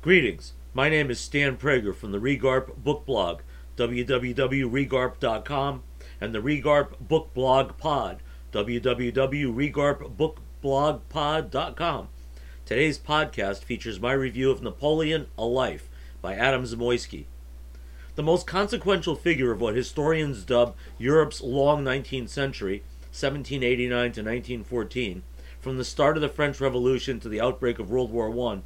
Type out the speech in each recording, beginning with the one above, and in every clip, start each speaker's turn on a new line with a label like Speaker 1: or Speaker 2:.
Speaker 1: Greetings. My name is Stan Prager from the Regarp Book Blog, www.regarp.com, and the Regarp Book Blog Pod, www.regarpbookblogpod.com. Today's podcast features my review of Napoleon, A Life by Adam Zamoyski. The most consequential figure of what historians dub Europe's long 19th century, 1789 to 1914, from the start of the French Revolution to the outbreak of World War I,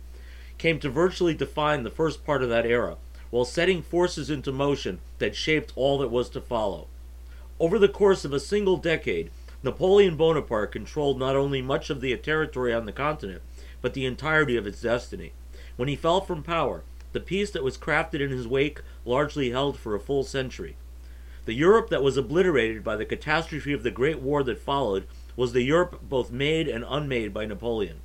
Speaker 1: came to virtually define the first part of that era, while setting forces into motion that shaped all that was to follow. Over the course of a single decade, Napoleon Bonaparte controlled not only much of the territory on the continent, but the entirety of its destiny. When he fell from power, the peace that was crafted in his wake largely held for a full century. The Europe that was obliterated by the catastrophe of the Great War that followed was the Europe both made and unmade by Napoleon.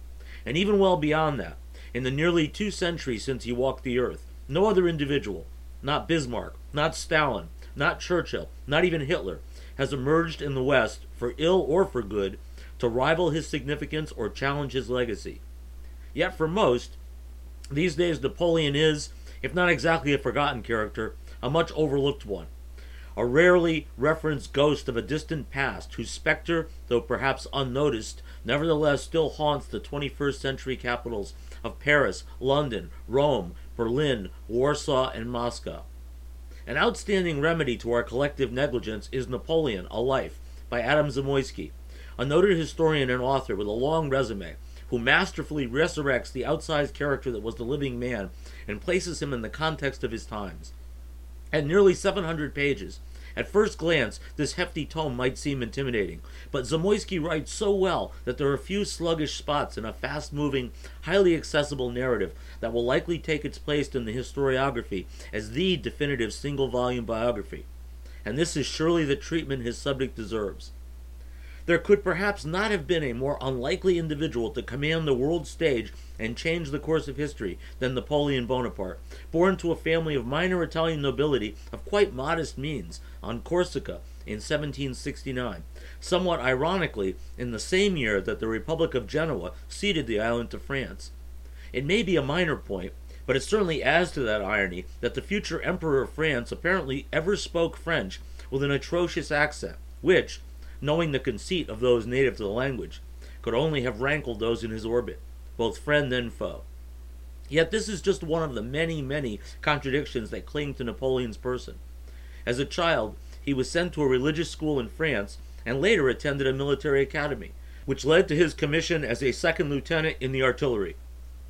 Speaker 1: And even well beyond that, in the nearly two centuries since he walked the earth, no other individual, not Bismarck, not Stalin, not Churchill, not even Hitler, has emerged in the West, for ill or for good, to rival his significance or challenge his legacy. Yet for most, these days Napoleon is, if not exactly a forgotten character, a much overlooked one. A rarely referenced ghost of a distant past whose specter, though perhaps unnoticed, nevertheless still haunts the 21st century capitals of Paris, London, Rome, Berlin, Warsaw, and Moscow. An outstanding remedy to our collective negligence is Napoleon, A Life, by Adam Zamoyski, a noted historian and author with a long resume, who masterfully resurrects the outsized character that was the living man and places him in the context of his times. At nearly 700 pages, at first glance, this hefty tome might seem intimidating, but Zamoyski writes so well that there are few sluggish spots in a fast moving, highly accessible narrative that will likely take its place in the historiography as the definitive single volume biography. And this is surely the treatment his subject deserves. There could perhaps not have been a more unlikely individual to command the world stage and change the course of history than Napoleon Bonaparte, born to a family of minor Italian nobility of quite modest means on Corsica in 1769, somewhat ironically in the same year that the Republic of Genoa ceded the island to France. It may be a minor point, but it certainly adds to that irony that the future Emperor of France apparently ever spoke French with an atrocious accent, which, knowing the conceit of those native to the language, could only have rankled those in his orbit, both friend and foe. Yet this is just one of the many, many contradictions that cling to Napoleon's person. As a child, he was sent to a religious school in France and later attended a military academy, which led to his commission as a second lieutenant in the artillery.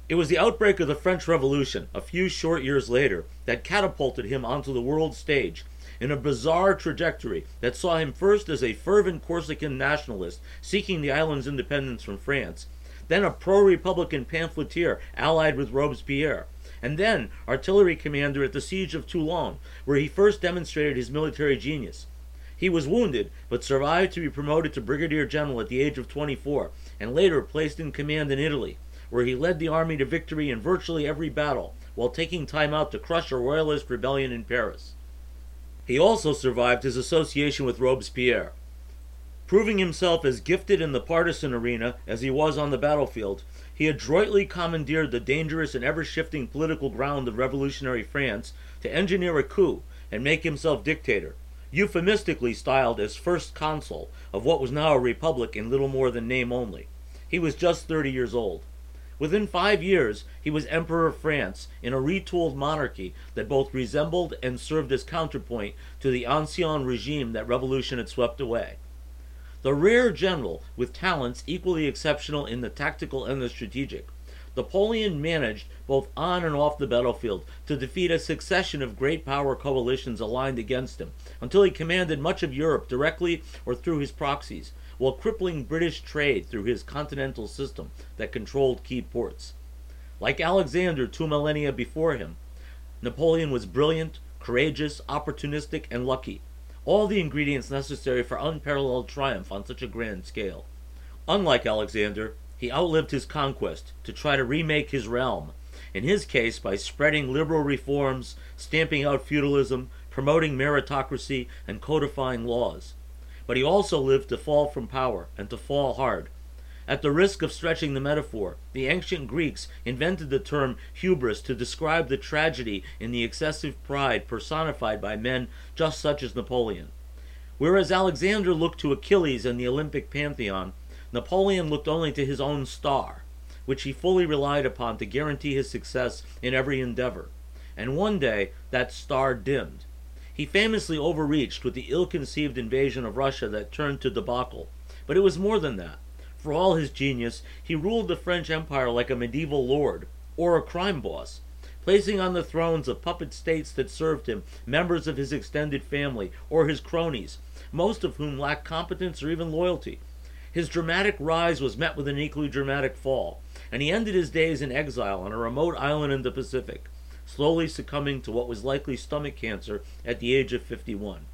Speaker 1: It was the outbreak of the French Revolution, a few short years later, that catapulted him onto the world stage in a bizarre trajectory that saw him first as a fervent Corsican nationalist seeking the island's independence from France, then a pro Republican pamphleteer allied with Robespierre, and then artillery commander at the siege of Toulon, where he first demonstrated his military genius. He was wounded, but survived to be promoted to brigadier general at the age of 24, and later placed in command in Italy, where he led the army to victory in virtually every battle, while taking time out to crush a royalist rebellion in Paris. He also survived his association with Robespierre. Proving himself as gifted in the partisan arena as he was on the battlefield, he adroitly commandeered the dangerous and ever shifting political ground of revolutionary France to engineer a coup and make himself dictator, euphemistically styled as first consul of what was now a republic in little more than name only. He was just 30 years old. Within five years, he was Emperor of France in a retooled monarchy that both resembled and served as counterpoint to the ancien regime that revolution had swept away. The rare general, with talents equally exceptional in the tactical and the strategic, Napoleon managed, both on and off the battlefield, to defeat a succession of great power coalitions aligned against him, until he commanded much of Europe directly or through his proxies, while crippling British trade through his continental system that controlled key ports. Like Alexander two millennia before him, Napoleon was brilliant, courageous, opportunistic, and lucky, all the ingredients necessary for unparalleled triumph on such a grand scale. Unlike Alexander, he outlived his conquest to try to remake his realm, in his case by spreading liberal reforms, stamping out feudalism, promoting meritocracy, and codifying laws but he also lived to fall from power, and to fall hard. At the risk of stretching the metaphor, the ancient Greeks invented the term hubris to describe the tragedy in the excessive pride personified by men just such as Napoleon. Whereas Alexander looked to Achilles and the Olympic pantheon, Napoleon looked only to his own star, which he fully relied upon to guarantee his success in every endeavor. And one day that star dimmed. He famously overreached with the ill conceived invasion of Russia that turned to debacle. But it was more than that. For all his genius, he ruled the French Empire like a medieval lord, or a crime boss, placing on the thrones of puppet states that served him members of his extended family or his cronies, most of whom lacked competence or even loyalty. His dramatic rise was met with an equally dramatic fall, and he ended his days in exile on a remote island in the Pacific, slowly succumbing to what was likely stomach cancer at the age of 51.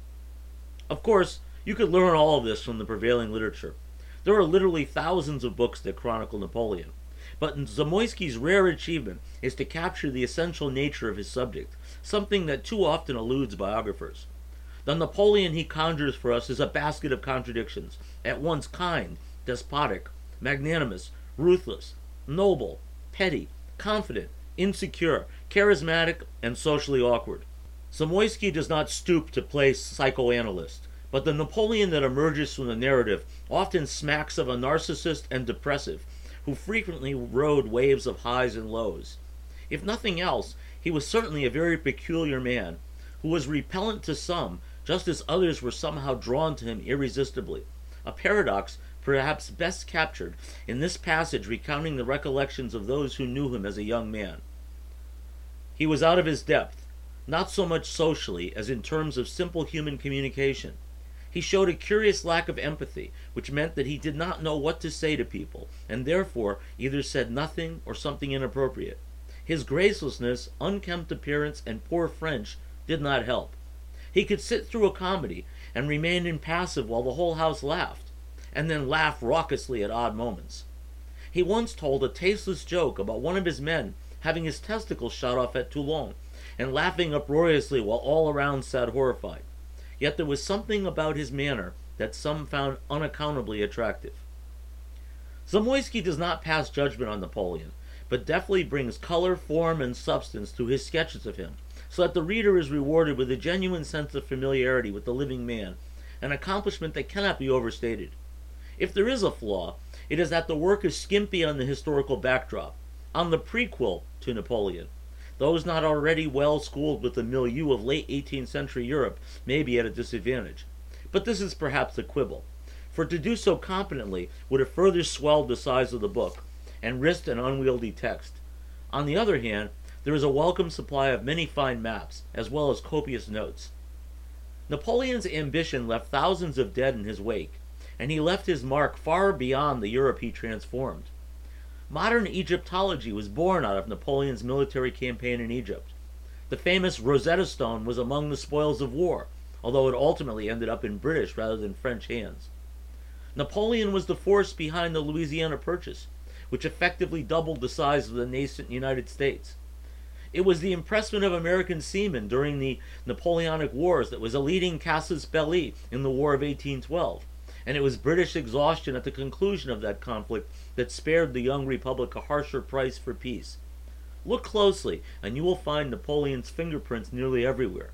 Speaker 1: Of course, you could learn all of this from the prevailing literature. There are literally thousands of books that chronicle Napoleon. But Zamoyski's rare achievement is to capture the essential nature of his subject, something that too often eludes biographers. The Napoleon he conjures for us is a basket of contradictions, at once kind, despotic, magnanimous, ruthless, noble, petty, confident, insecure, charismatic, and socially awkward. Zamoyski does not stoop to play psychoanalyst. But the Napoleon that emerges from the narrative often smacks of a narcissist and depressive, who frequently rode waves of highs and lows. If nothing else, he was certainly a very peculiar man, who was repellent to some, just as others were somehow drawn to him irresistibly. A paradox perhaps best captured in this passage recounting the recollections of those who knew him as a young man. He was out of his depth, not so much socially as in terms of simple human communication. He showed a curious lack of empathy, which meant that he did not know what to say to people, and therefore either said nothing or something inappropriate. His gracelessness, unkempt appearance, and poor French did not help. He could sit through a comedy and remain impassive while the whole house laughed, and then laugh raucously at odd moments. He once told a tasteless joke about one of his men having his testicles shot off at Toulon, and laughing uproariously while all around sat horrified. Yet there was something about his manner that some found unaccountably attractive. Zamoyski does not pass judgment on Napoleon, but deftly brings color, form, and substance to his sketches of him, so that the reader is rewarded with a genuine sense of familiarity with the living man, an accomplishment that cannot be overstated. If there is a flaw, it is that the work is skimpy on the historical backdrop, on the prequel to Napoleon, those not already well schooled with the milieu of late 18th century Europe may be at a disadvantage. But this is perhaps a quibble, for to do so competently would have further swelled the size of the book and risked an unwieldy text. On the other hand, there is a welcome supply of many fine maps, as well as copious notes. Napoleon's ambition left thousands of dead in his wake, and he left his mark far beyond the Europe he transformed. Modern Egyptology was born out of Napoleon's military campaign in Egypt. The famous Rosetta Stone was among the spoils of war, although it ultimately ended up in British rather than French hands. Napoleon was the force behind the Louisiana Purchase, which effectively doubled the size of the nascent United States. It was the impressment of American seamen during the Napoleonic Wars that was a leading casus belli in the War of 1812 and it was British exhaustion at the conclusion of that conflict that spared the young republic a harsher price for peace. Look closely, and you will find Napoleon's fingerprints nearly everywhere.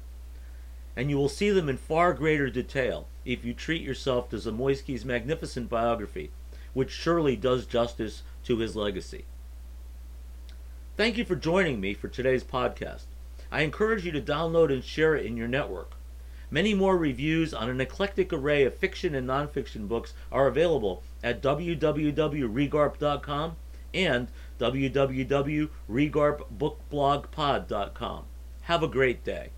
Speaker 1: And you will see them in far greater detail if you treat yourself to Zamoyski's magnificent biography, which surely does justice to his legacy. Thank you for joining me for today's podcast. I encourage you to download and share it in your network. Many more reviews on an eclectic array of fiction and nonfiction books are available at www.regarp.com and www.regarpbookblogpod.com. Have a great day.